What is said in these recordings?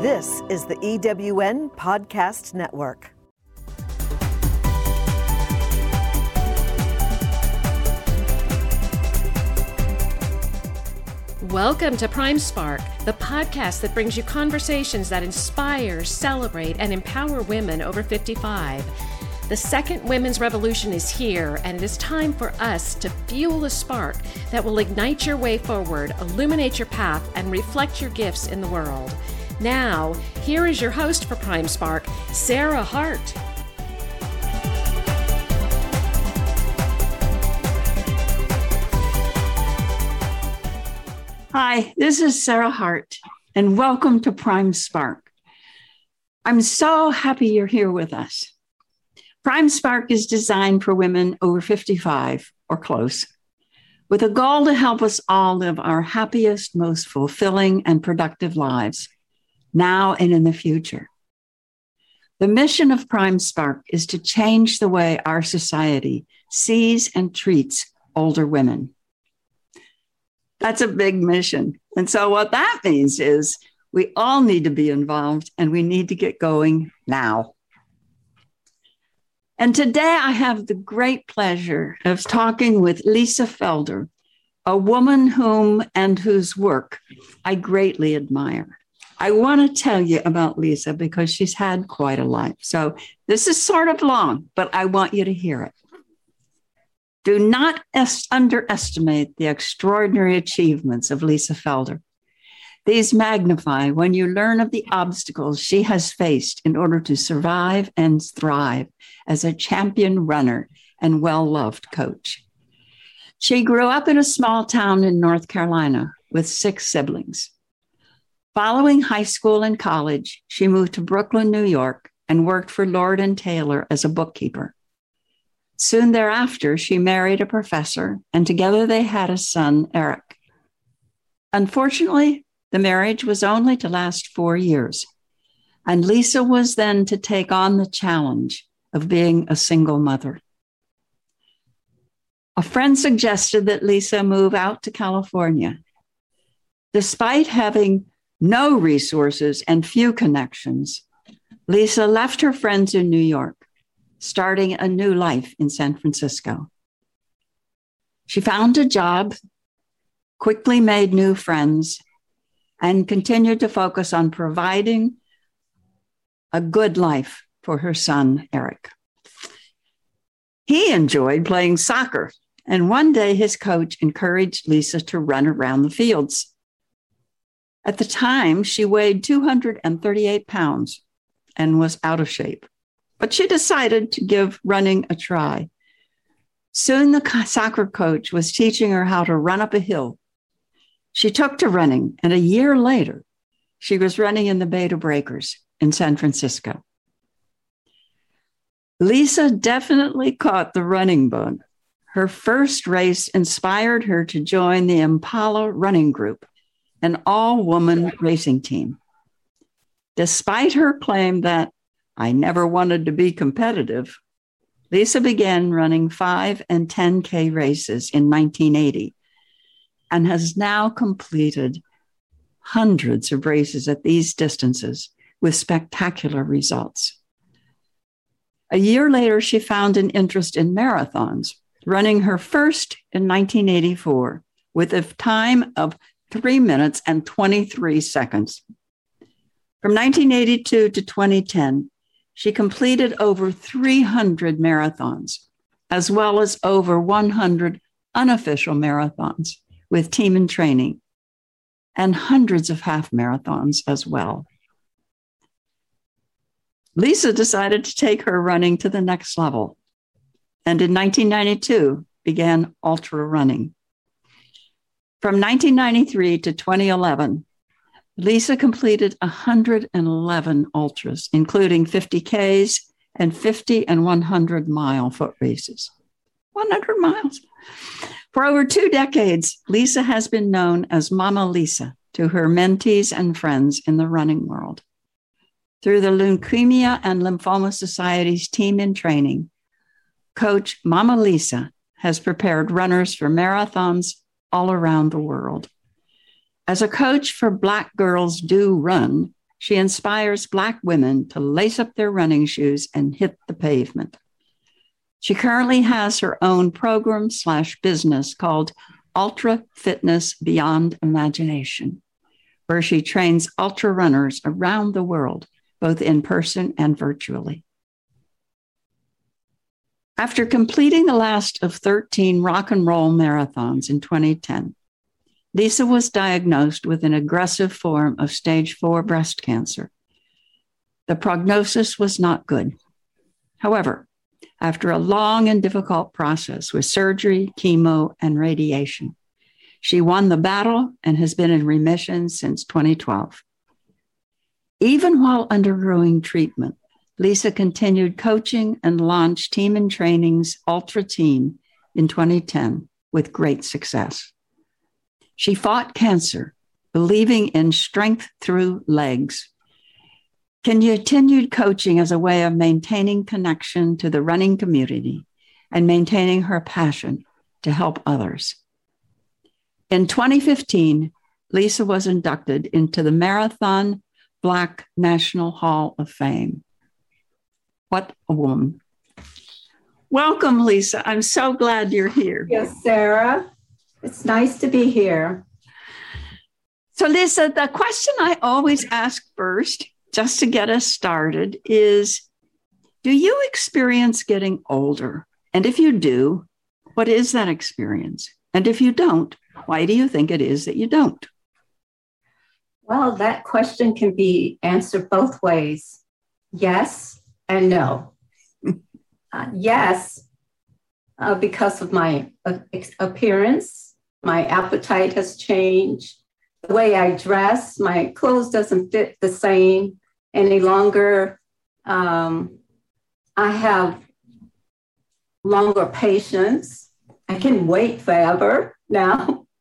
This is the EWN Podcast Network. Welcome to Prime Spark, the podcast that brings you conversations that inspire, celebrate, and empower women over 55. The second women's revolution is here, and it is time for us to fuel a spark that will ignite your way forward, illuminate your path, and reflect your gifts in the world. Now, here is your host for Prime Spark, Sarah Hart. Hi, this is Sarah Hart, and welcome to Prime Spark. I'm so happy you're here with us. Prime Spark is designed for women over 55 or close, with a goal to help us all live our happiest, most fulfilling, and productive lives, now and in the future. The mission of Prime Spark is to change the way our society sees and treats older women. That's a big mission. And so, what that means is we all need to be involved and we need to get going now. And today I have the great pleasure of talking with Lisa Felder, a woman whom and whose work I greatly admire. I want to tell you about Lisa because she's had quite a life. So this is sort of long, but I want you to hear it. Do not est- underestimate the extraordinary achievements of Lisa Felder. These magnify when you learn of the obstacles she has faced in order to survive and thrive as a champion runner and well loved coach. She grew up in a small town in North Carolina with six siblings. Following high school and college, she moved to Brooklyn, New York, and worked for Lord and Taylor as a bookkeeper. Soon thereafter, she married a professor, and together they had a son, Eric. Unfortunately, the marriage was only to last four years, and Lisa was then to take on the challenge of being a single mother. A friend suggested that Lisa move out to California. Despite having no resources and few connections, Lisa left her friends in New York starting a new life in San Francisco. She found a job, quickly made new friends, and continued to focus on providing a good life for her son, Eric. He enjoyed playing soccer, and one day his coach encouraged Lisa to run around the fields. At the time, she weighed 238 pounds and was out of shape but she decided to give running a try. Soon the soccer coach was teaching her how to run up a hill. She took to running, and a year later, she was running in the Bay to Breakers in San Francisco. Lisa definitely caught the running bug. Her first race inspired her to join the Impala Running Group, an all woman racing team. Despite her claim that I never wanted to be competitive. Lisa began running 5 and 10K races in 1980 and has now completed hundreds of races at these distances with spectacular results. A year later, she found an interest in marathons, running her first in 1984 with a time of 3 minutes and 23 seconds. From 1982 to 2010, she completed over 300 marathons, as well as over 100 unofficial marathons with team and training, and hundreds of half marathons as well. Lisa decided to take her running to the next level, and in 1992 began ultra running. From 1993 to 2011, Lisa completed 111 ultras, including 50Ks and 50 and 100 mile foot races. 100 miles. For over two decades, Lisa has been known as Mama Lisa to her mentees and friends in the running world. Through the Leukemia and Lymphoma Society's team in training, Coach Mama Lisa has prepared runners for marathons all around the world. As a coach for Black Girls Do Run, she inspires Black women to lace up their running shoes and hit the pavement. She currently has her own program slash business called Ultra Fitness Beyond Imagination, where she trains ultra runners around the world, both in person and virtually. After completing the last of 13 rock and roll marathons in 2010, Lisa was diagnosed with an aggressive form of stage four breast cancer. The prognosis was not good. However, after a long and difficult process with surgery, chemo, and radiation, she won the battle and has been in remission since 2012. Even while undergoing treatment, Lisa continued coaching and launched Team in Training's Ultra Team in 2010 with great success. She fought cancer, believing in strength through legs. Continued coaching as a way of maintaining connection to the running community and maintaining her passion to help others. In 2015, Lisa was inducted into the Marathon Black National Hall of Fame. What a woman. Welcome, Lisa. I'm so glad you're here. Yes, Sarah. It's nice to be here. So, Lisa, the question I always ask first, just to get us started, is Do you experience getting older? And if you do, what is that experience? And if you don't, why do you think it is that you don't? Well, that question can be answered both ways yes and no. uh, yes, uh, because of my uh, appearance, my appetite has changed. The way I dress, my clothes doesn't fit the same any longer. Um, I have longer patience. I can wait forever now.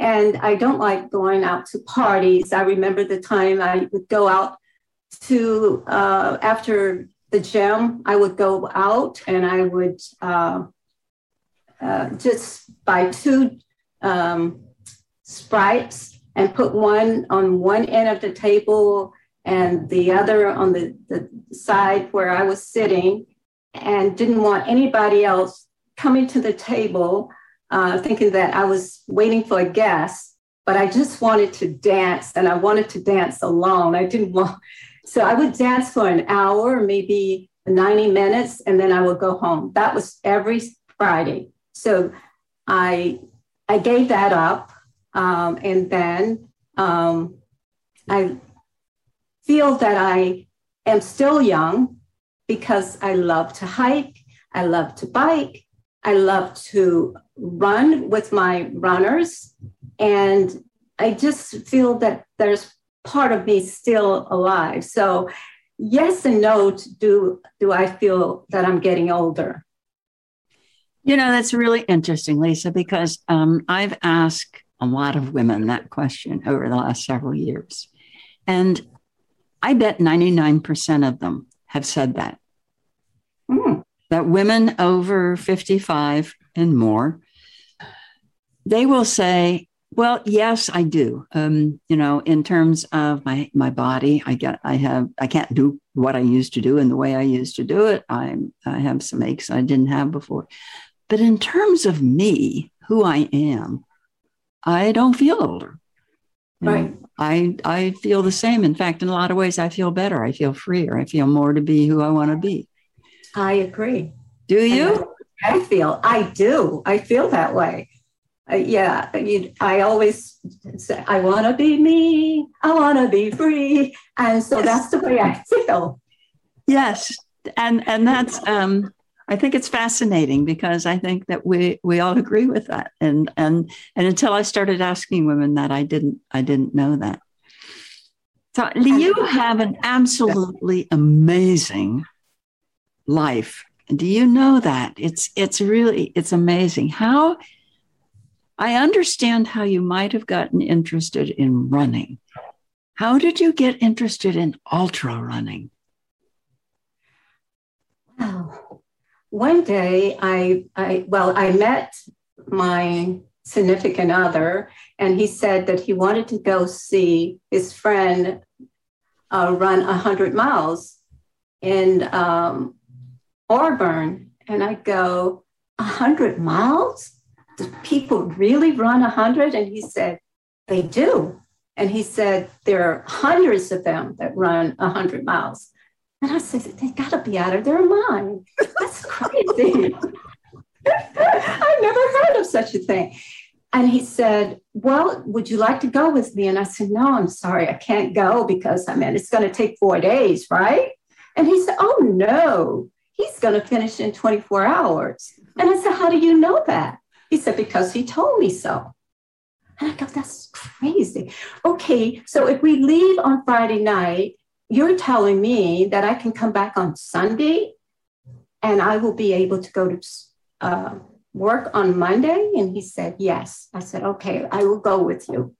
And I don't like going out to parties. I remember the time I would go out to, uh, after the gym, I would go out and I would uh, uh, just buy two um, sprites and put one on one end of the table and the other on the, the side where I was sitting, and didn't want anybody else coming to the table uh, thinking that I was waiting for a guest, but I just wanted to dance and I wanted to dance alone. I didn't want, so I would dance for an hour, maybe 90 minutes, and then I would go home. That was every Friday. So I I gave that up. Um, and then um, I feel that I am still young because I love to hike, I love to bike, I love to run with my runners. And I just feel that there's part of me still alive. So, yes and no, do, do I feel that I'm getting older? You know, that's really interesting, Lisa, because um, I've asked a lot of women that question over the last several years. And I bet 99% of them have said that. Mm. That women over 55 and more, they will say, well, yes, I do. Um, you know, in terms of my my body, I get I have I can't do what I used to do in the way I used to do it. I I have some aches I didn't have before. But in terms of me, who I am, I don't feel older. Right. I I feel the same. In fact, in a lot of ways, I feel better. I feel freer. I feel more to be who I want to be. I agree. Do you? I feel. I do. I feel that way. Uh, yeah. You, I always say, I want to be me. I want to be free, and so yes. that's the way I feel. Yes, and and that's um I think it's fascinating because I think that we we all agree with that. And and and until I started asking women that, I didn't I didn't know that. So you have an absolutely amazing life. Do you know that? It's it's really it's amazing. How I understand how you might have gotten interested in running. How did you get interested in ultra running? Wow one day I, I well i met my significant other and he said that he wanted to go see his friend uh, run 100 miles in um, Auburn. And I go, 100 miles? Do people really run 100? And he said, they do. And he said, there are hundreds of them that run 100 miles. And I said, they got to be out of their mind. That's crazy. I've never heard of such a thing. And he said, Well, would you like to go with me? And I said, No, I'm sorry, I can't go because I mean, it's going to take four days, right? And he said, Oh, no, he's going to finish in 24 hours. And I said, How do you know that? He said, Because he told me so. And I go, That's crazy. Okay, so if we leave on Friday night, you're telling me that I can come back on Sunday and I will be able to go to uh, work on Monday? And he said, Yes. I said, Okay, I will go with you.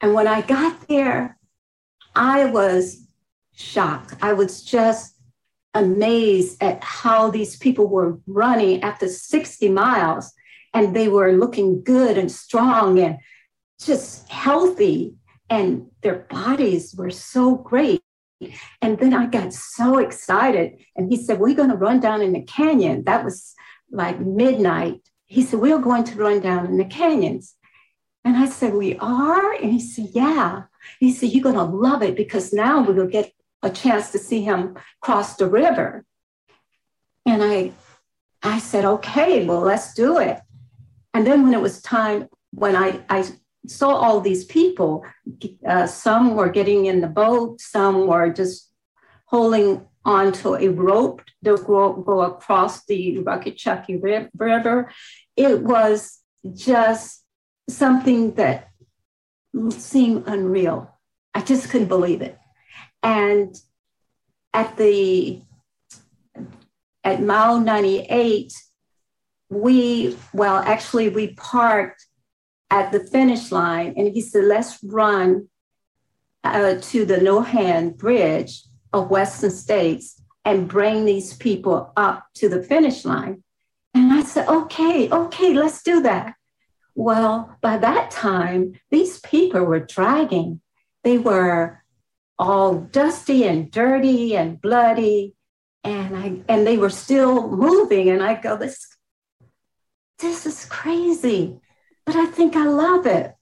And when I got there, I was shocked. I was just amazed at how these people were running after 60 miles and they were looking good and strong and just healthy and their bodies were so great and then i got so excited and he said we're going to run down in the canyon that was like midnight. He said, We're going to run down in the canyons. And I said, We are? And he said, Yeah. He said, You're going to love it because now we will get a chance to see him cross the river. And I, I said, Okay, well, let's do it. And then when it was time, when I, I saw all these people, uh, some were getting in the boat, some were just holding onto a rope to go, go across the Rucky Chucky River. It was just something that seemed unreal. I just couldn't believe it. And at the at mile 98, we well actually we parked at the finish line and he said let's run uh, to the No Hands Bridge of Western states and bring these people up to the finish line. And I said, okay, okay, let's do that. Well, by that time, these people were dragging. They were all dusty and dirty and bloody. And I and they were still moving. And I go, this, this is crazy. But I think I love it.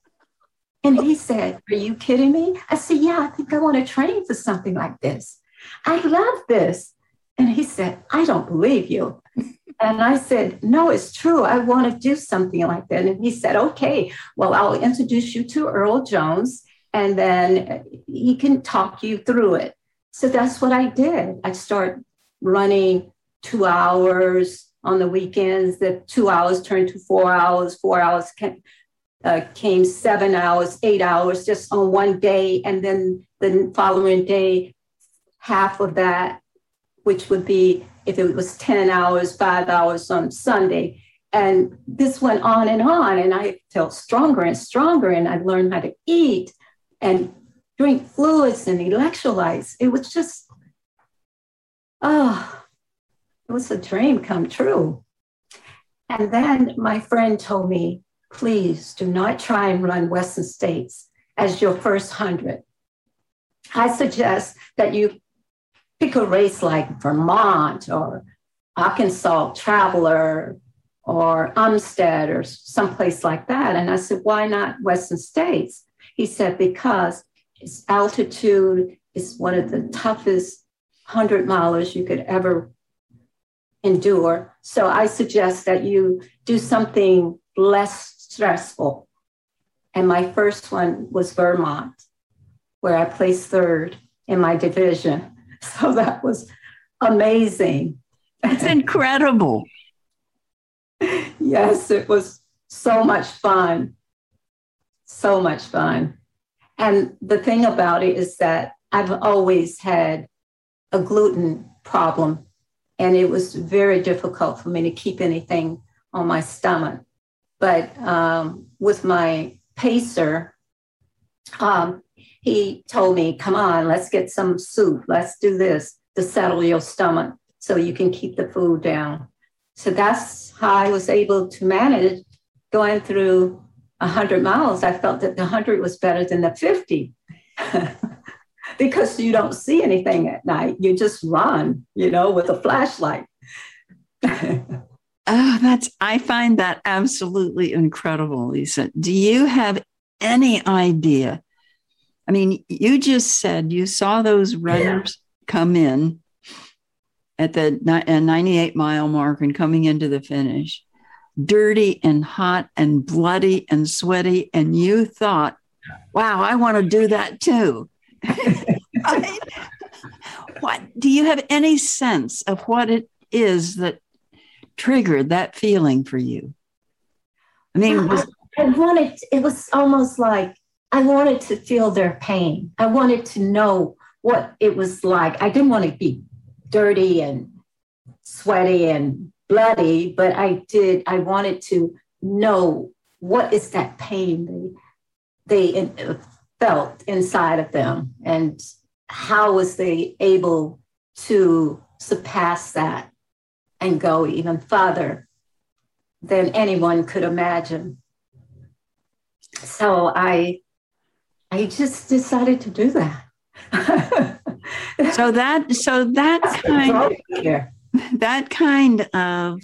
And he said, Are you kidding me? I said, Yeah, I think I want to train for something like this. I love this. And he said, I don't believe you. and I said, No, it's true. I want to do something like that. And he said, Okay, well, I'll introduce you to Earl Jones and then he can talk you through it. So that's what I did. I started running two hours on the weekends. The two hours turned to four hours, four hours came, uh, came seven hours, eight hours just on one day. And then the following day, half of that, which would be if it was 10 hours, five hours on Sunday. And this went on and on. And I felt stronger and stronger. And I learned how to eat and drink fluids and electrolytes. It was just, oh, it was a dream come true. And then my friend told me, please do not try and run Western States as your first hundred. I suggest that you pick a race like Vermont or Arkansas Traveler or Umstead or someplace like that. And I said, why not Western States? He said, because its altitude is one of the toughest 100 milers you could ever endure. So I suggest that you do something less stressful. And my first one was Vermont, where I placed third in my division. So that was amazing. That's incredible. yes, it was so much fun. So much fun. And the thing about it is that I've always had a gluten problem, and it was very difficult for me to keep anything on my stomach. But um, with my pacer, um, he told me, come on, let's get some soup. Let's do this to settle your stomach so you can keep the food down. So that's how I was able to manage going through 100 miles. I felt that the 100 was better than the 50 because you don't see anything at night. You just run, you know, with a flashlight. oh, that's, I find that absolutely incredible, Lisa. Do you have any idea? I mean, you just said you saw those runners yeah. come in at the 98 mile mark and coming into the finish, dirty and hot and bloody and sweaty. And you thought, wow, I want to do that too. what do you have any sense of what it is that triggered that feeling for you? I mean, was- I, I wanted, it was almost like I wanted to feel their pain. I wanted to know what it was like. I didn't want to be dirty and sweaty and bloody, but I did, I wanted to know what is that pain they, they felt inside of them and how was they able to surpass that and go even further than anyone could imagine. So I I just decided to do that. so that so that kind that kind of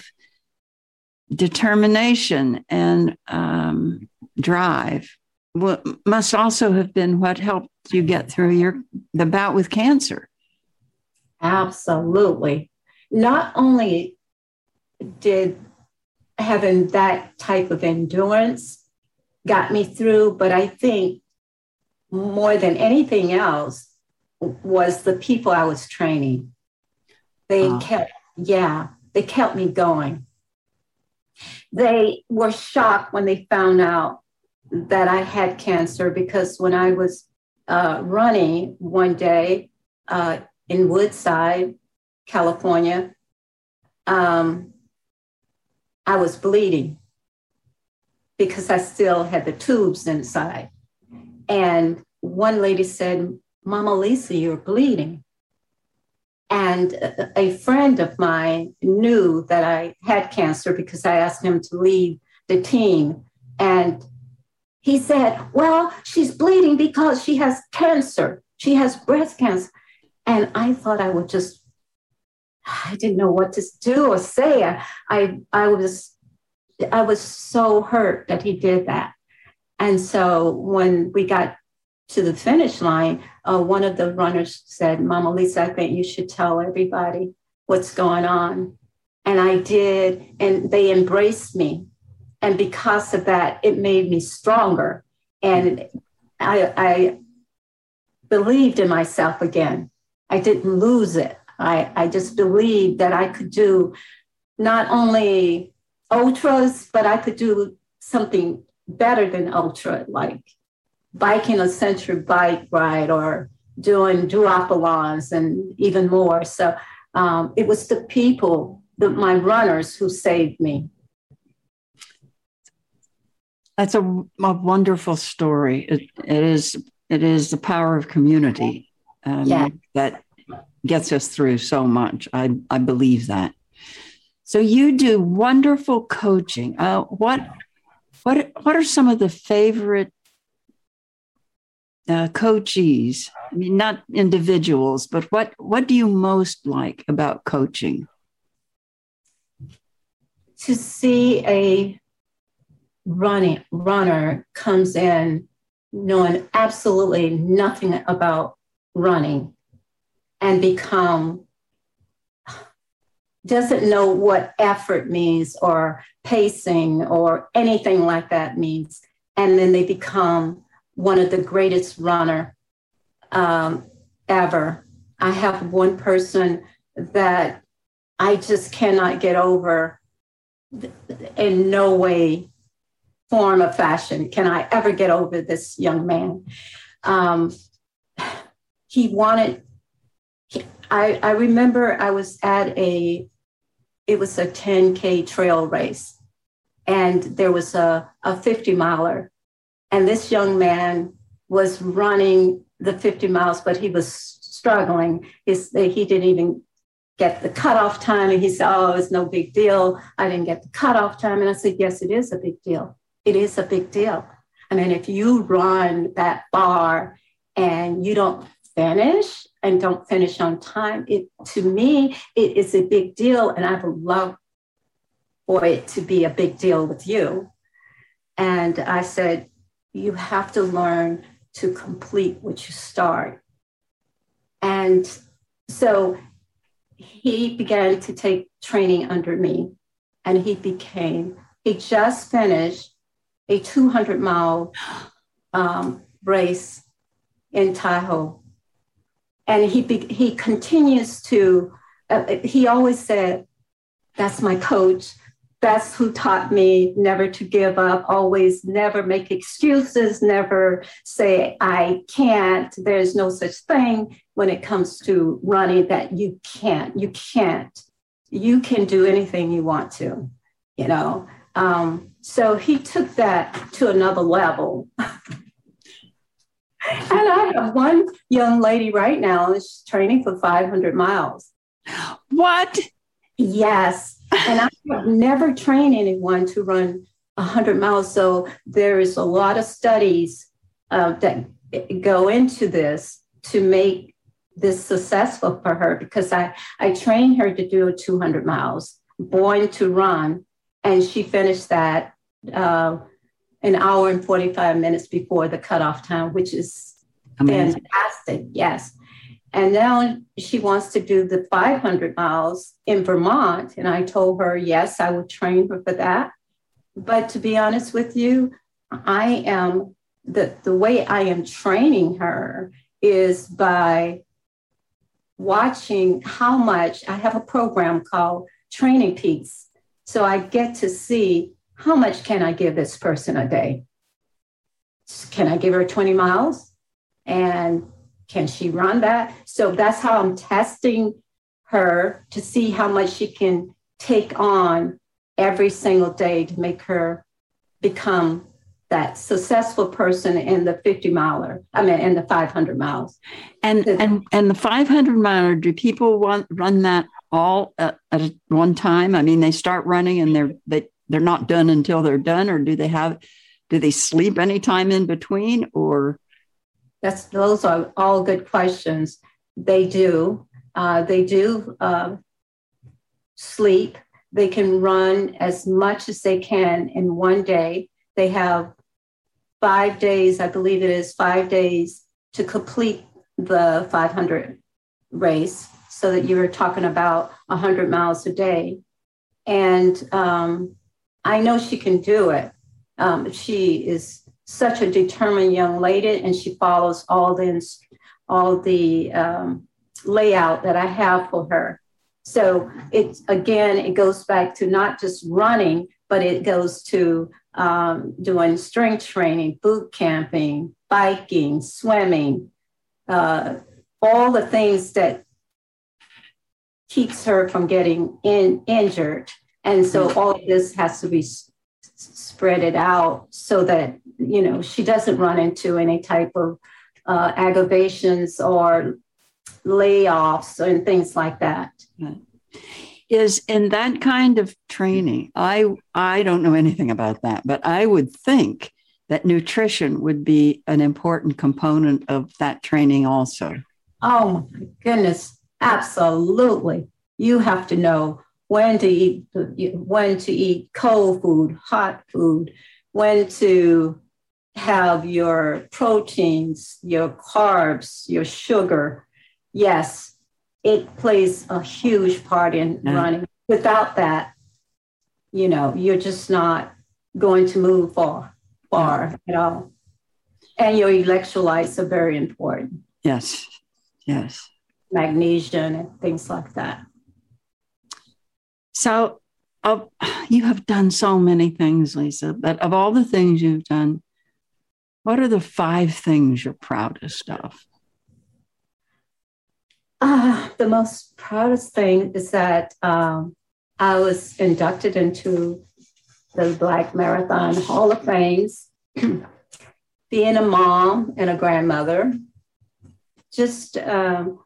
determination and um, drive must also have been what helped you get through your the bout with cancer. Absolutely. Not only did having that type of endurance got me through, but I think more than anything else was the people I was training. They oh. kept, yeah, they kept me going. They were shocked when they found out that I had cancer because when I was uh, running one day uh, in Woodside, California, um, I was bleeding because I still had the tubes inside. And one lady said, Mama Lisa, you're bleeding. And a friend of mine knew that I had cancer because I asked him to leave the team. And he said, Well, she's bleeding because she has cancer. She has breast cancer. And I thought I would just, I didn't know what to do or say. I, I, I was, I was so hurt that he did that. And so when we got to the finish line, uh, one of the runners said, Mama Lisa, I think you should tell everybody what's going on. And I did, and they embraced me and because of that, it made me stronger. And I, I believed in myself again. I didn't lose it. I, I just believed that I could do not only ultras, but I could do something better than ultra, like biking a century bike ride or doing duathlons and even more. So um, it was the people, the, my runners, who saved me. That's a, a wonderful story. It, it is it is the power of community um, yeah. that gets us through so much. I, I believe that. So you do wonderful coaching. Uh, what what what are some of the favorite uh, coachees? I mean, not individuals, but what what do you most like about coaching? To see a running runner comes in knowing absolutely nothing about running and become doesn't know what effort means or pacing or anything like that means. And then they become one of the greatest runner um, ever. I have one person that i just cannot get over in no way form of fashion can I ever get over this young man. Um, he wanted, he, I, I remember I was at a, it was a 10K trail race, and there was a, a 50 miler. And this young man was running the 50 miles, but he was struggling. His, he didn't even get the cutoff time. And he said, Oh, it's no big deal. I didn't get the cutoff time. And I said, Yes, it is a big deal it is a big deal. I mean, if you run that bar and you don't finish and don't finish on time, it to me it is a big deal, and I would love for it to be a big deal with you. And I said, you have to learn to complete what you start. And so he began to take training under me, and he became, he just finished a 200 mile um, race in Tahoe. And he, be, he continues to, uh, he always said, that's my coach. That's who taught me never to give up, always never make excuses, never say, I can't. There's no such thing when it comes to running that you can't. You can't. You can do anything you want to, you know. Um, so he took that to another level. and I have one young lady right now is training for 500 miles. What? Yes. And I have never trained anyone to run 100 miles. So there is a lot of studies uh, that go into this to make this successful for her because I, I trained her to do 200 miles, born to run and she finished that uh, an hour and 45 minutes before the cutoff time, which is Amazing. fantastic. Yes. And now she wants to do the 500 miles in Vermont. And I told her, yes, I would train her for that. But to be honest with you, I am the, the way I am training her is by watching how much I have a program called Training Peaks so I get to see how much can I give this person a day? Can I give her 20 miles? And can she run that? So that's how I'm testing her to see how much she can take on every single day to make her become that successful person in the 50 miler i mean in the 500 miles and and and the 500 miler do people want run that all at, at one time? I mean, they start running and they're they they're not done until they're done, or do they have do they sleep anytime in between or? That's those are all good questions. They do uh, they do uh, sleep. They can run as much as they can in one day. They have five days i believe it is five days to complete the 500 race so that you were talking about 100 miles a day. And um, I know she can do it. Um, she is such a determined young lady, and she follows all the all the um, layout that I have for her. So it's again, it goes back to not just running, but it goes to um, doing strength training, boot camping, biking, swimming, uh, all the things that keeps her from getting in, injured. And so all of this has to be s- spread it out so that, you know, she doesn't run into any type of uh, aggravations or layoffs and things like that. Is in that kind of training, I I don't know anything about that, but I would think that nutrition would be an important component of that training also. Oh my goodness. Absolutely. You have to know when to eat when to eat cold food, hot food, when to have your proteins, your carbs, your sugar. Yes, it plays a huge part in yeah. running. Without that, you know, you're just not going to move far, far mm. at all. And your electrolytes are very important. Yes, yes magnesium and things like that. So, you have done so many things, Lisa, but of all the things you've done, what are the five things you're proudest of? Uh, the most proudest thing is that um, I was inducted into the Black Marathon Hall of Fame. Being a mom and a grandmother, just um,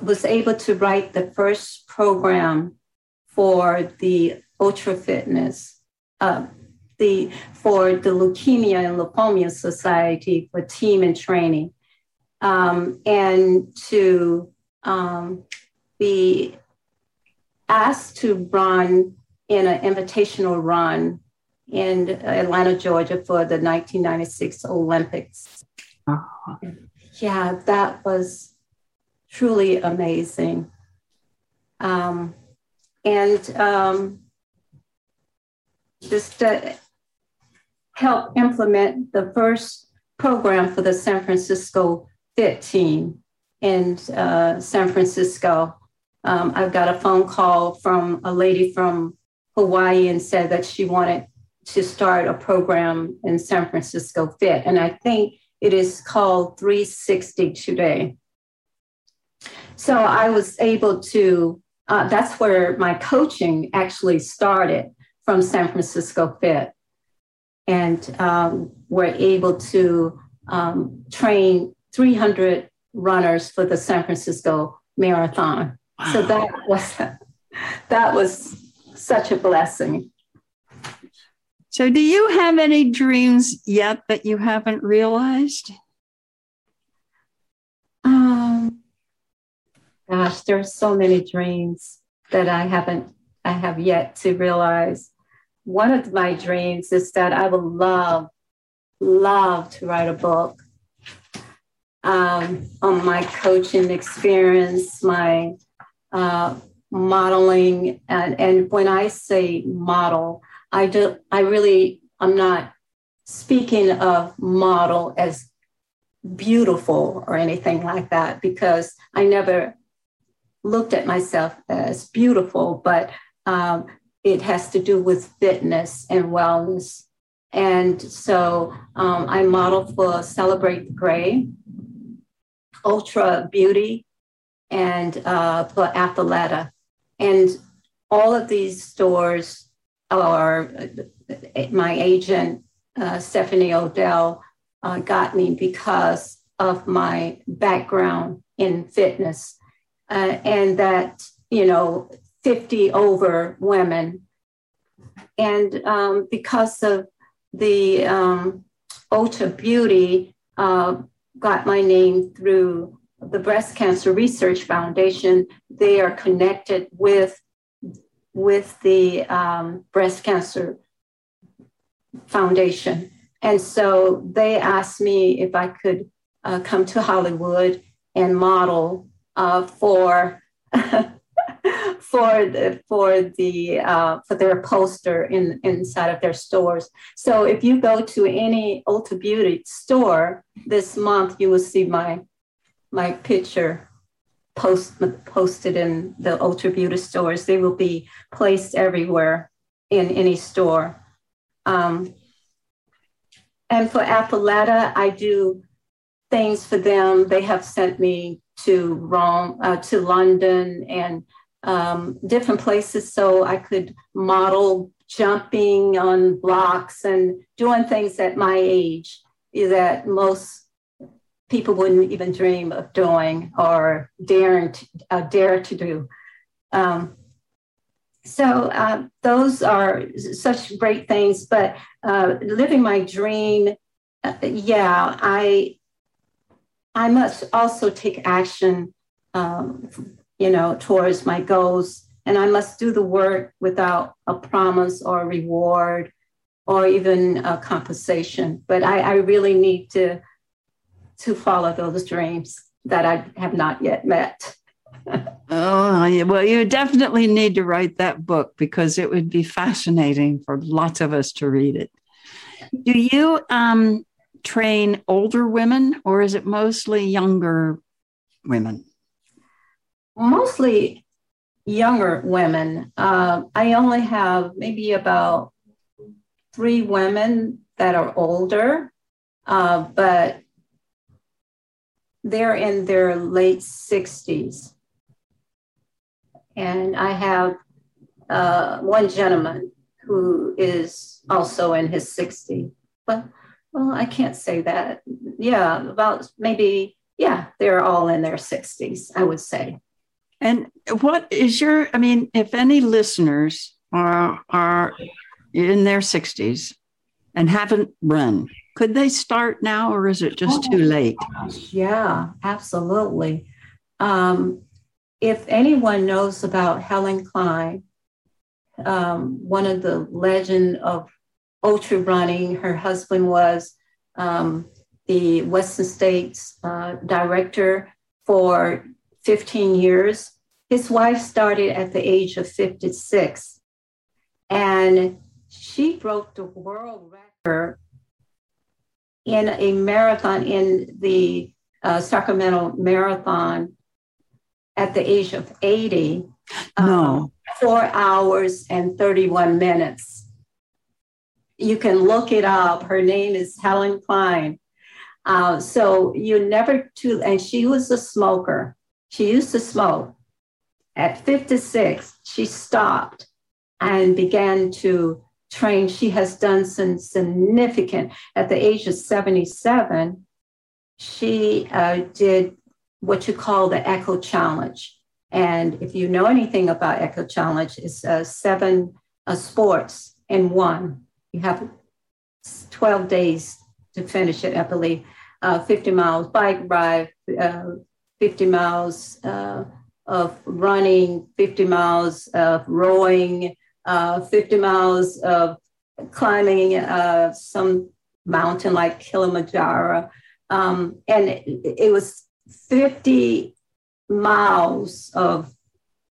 was able to write the first program for the ultra fitness, uh, the for the Leukemia and Lymphoma Society for team and training. um, and to um, be asked to run in an invitational run in Atlanta, Georgia for the 1996 Olympics. Oh. Yeah, that was truly amazing. Um, and um, just to help implement the first program for the San Francisco Fit team in uh, San Francisco. Um, I got a phone call from a lady from Hawaii and said that she wanted to start a program in San Francisco Fit. And I think it is called 360 today. So I was able to, uh, that's where my coaching actually started from San Francisco Fit. And um, we're able to um, train 300 runners for the San Francisco Marathon. Wow. So that was that was such a blessing. So, do you have any dreams yet that you haven't realized? Gosh, there are so many dreams that I haven't, I have yet to realize. One of my dreams is that I would love, love to write a book um, on my coaching experience, my uh, modeling, and, and when I say model, I do, I really, I'm not speaking of model as beautiful or anything like that because I never looked at myself as beautiful, but um, it has to do with fitness and wellness. And so um, I model for Celebrate the Gray, Ultra Beauty, and uh, for Athleta. And all of these stores or uh, my agent, uh, Stephanie Odell, uh, got me because of my background in fitness. Uh, and that, you know, 50 over women. And um, because of the um, Ultra Beauty, uh, got my name through the Breast Cancer Research Foundation. They are connected with with the um, breast cancer foundation. And so they asked me if I could uh, come to Hollywood and model uh, for for the for the uh, for their poster in inside of their stores. So if you go to any Ulta Beauty store this month, you will see my my picture post, posted in the Ultra Beauty stores. They will be placed everywhere in any store. Um, and for Athleta, I do things for them. They have sent me to Rome, uh, to London, and um, different places so I could model jumping on blocks and doing things at my age that most people wouldn't even dream of doing or daring to, uh, dare to do. Um, so uh, those are such great things. But uh, living my dream, uh, yeah, I I must also take action, um, you know, towards my goals, and I must do the work without a promise or a reward or even a compensation. But I, I really need to to follow those dreams that I have not yet met. oh, well, you definitely need to write that book because it would be fascinating for lots of us to read it. Do you um, train older women or is it mostly younger women? Mostly younger women. Uh, I only have maybe about three women that are older, uh, but they're in their late 60s. And I have uh, one gentleman who is also in his 60s. But, well, I can't say that. Yeah, about maybe, yeah, they're all in their 60s, I would say. And what is your, I mean, if any listeners are, are in their 60s and haven't run, Could they start now or is it just oh, too late? Yeah, absolutely. Um, if anyone knows about Helen Klein, um, one of the legend of ultra running, her husband was um, the Western States uh, director for 15 years. His wife started at the age of 56, and she broke the world record in a marathon in the uh, Sacramento Marathon at the age of 80. No. Um, four hours and 31 minutes. You can look it up. Her name is Helen Klein. Uh, so you never to, and she was a smoker. She used to smoke. At 56, she stopped and began to train. She has done some significant, at the age of 77, she uh, did what you call the Eco-Challenge. And if you know anything about Eco-Challenge, it's uh, seven uh, sports in one. You have 12 days to finish it, I believe. Uh, 50 miles bike ride, uh, 50 miles uh, of running, 50 miles of rowing, uh, 50 miles of climbing uh, some mountain like Kilimanjaro. Um, and it, it, was 50 miles of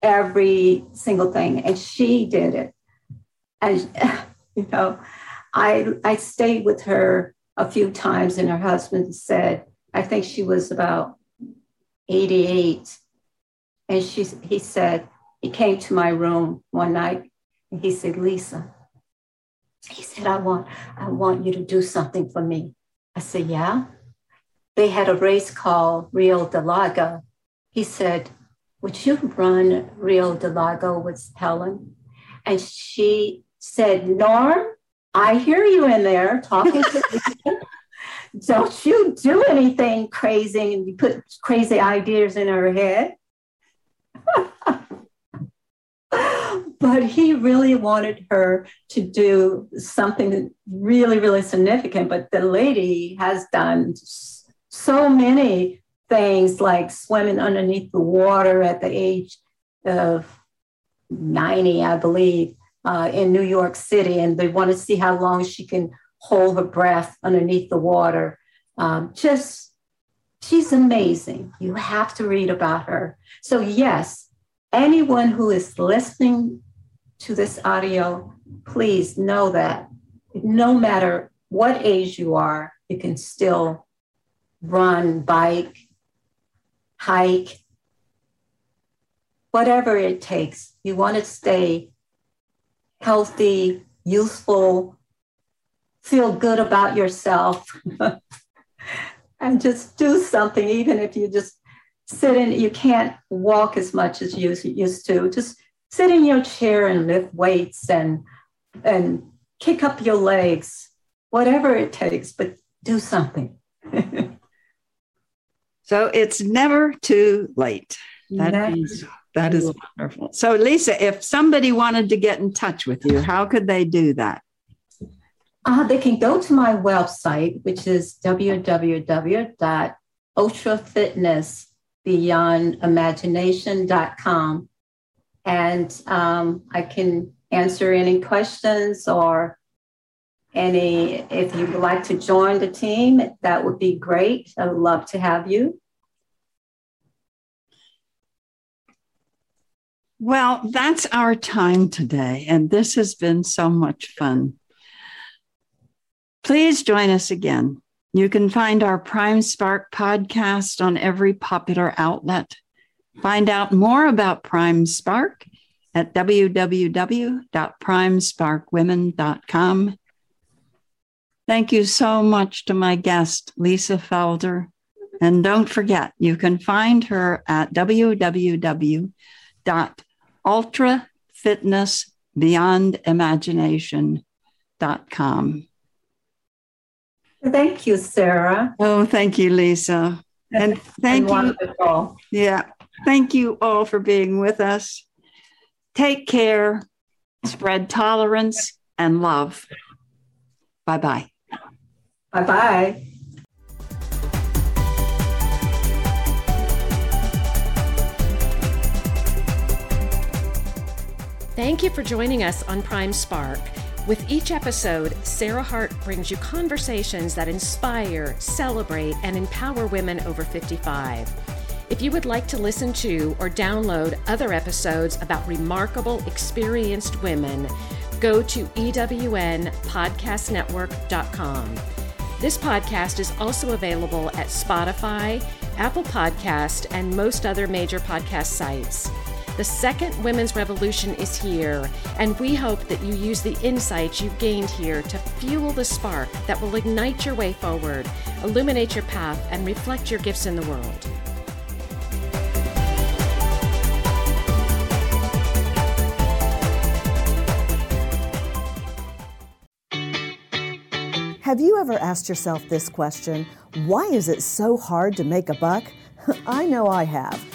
every single thing. And she did it. And, you know, I, I stayed with her a few times, and her husband said, I think she was about 88. And she, he said, he came to my room one night and he said, Lisa, he said, I want, I want you to do something for me. I said, Yeah. They had a race called Rio de Lago. He said, Would you run Rio de Lago with Helen? And she said, Norm, I hear you in there talking to me. Don't you do anything crazy and you put crazy ideas in her head. but he really wanted her to do something really, really significant. But the lady has done so many things like swimming underneath the water at the age of 90, I believe, uh, in New York City. And they want to see how long she can hold her breath underneath the water. Um, just, she's amazing. You have to read about her. So, yes, anyone who is listening to this audio, please know that no matter what age you are, you can still run, bike, hike, whatever it takes. You want to stay healthy, youthful, feel good about yourself, and just do something, even if you just sit in, you can't walk as much as you used to. Just sit in your chair and lift weights and and kick up your legs, whatever it takes, but do something. so it's never too late. That never. is that is wonderful. So Lisa, if somebody wanted to get in touch with you, how could they do that? Uh, they can go to my website, which is www.ultrafitnessbeyondimagination.com and um, I can answer any questions or any, if you would like to join the team, that would be great. I would love to have you. Well, that's our time today, and this has been so much fun. Please join us again. You can find our Prime Spark podcast on every popular outlet Find out more about Prime Spark at www.primesparkwomen.com. Thank you so much to my guest, Lisa Felder. And don't forget, you can find her at www.ultrafitnessbeyondimagination.com. Thank you, Sarah. Oh, thank you, Lisa. And thank you. Yeah. Thank you all for being with us. Take care, spread tolerance and love. Bye bye. Bye bye. Thank you for joining us on Prime Spark. With each episode, Sarah Hart brings you conversations that inspire, celebrate, and empower women over 55. If you would like to listen to or download other episodes about remarkable, experienced women, go to ewnpodcastnetwork.com. This podcast is also available at Spotify, Apple Podcast, and most other major podcast sites. The second women's revolution is here, and we hope that you use the insights you've gained here to fuel the spark that will ignite your way forward, illuminate your path, and reflect your gifts in the world. Have you ever asked yourself this question? Why is it so hard to make a buck? I know I have.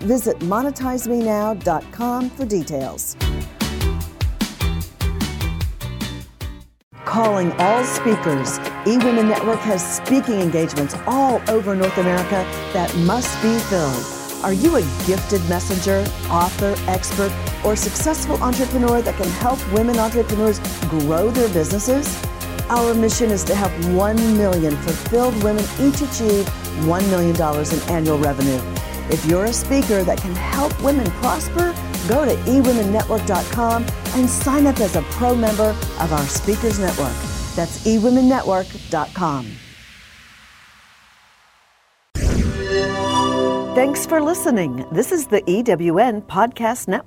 Visit monetizemenow.com for details. Calling all speakers, eWomen Network has speaking engagements all over North America that must be filled. Are you a gifted messenger, author, expert, or successful entrepreneur that can help women entrepreneurs grow their businesses? Our mission is to help 1 million fulfilled women each achieve $1 million in annual revenue. If you're a speaker that can help women prosper, go to eWomenNetwork.com and sign up as a pro member of our Speakers Network. That's eWomenNetwork.com. Thanks for listening. This is the EWN Podcast Network.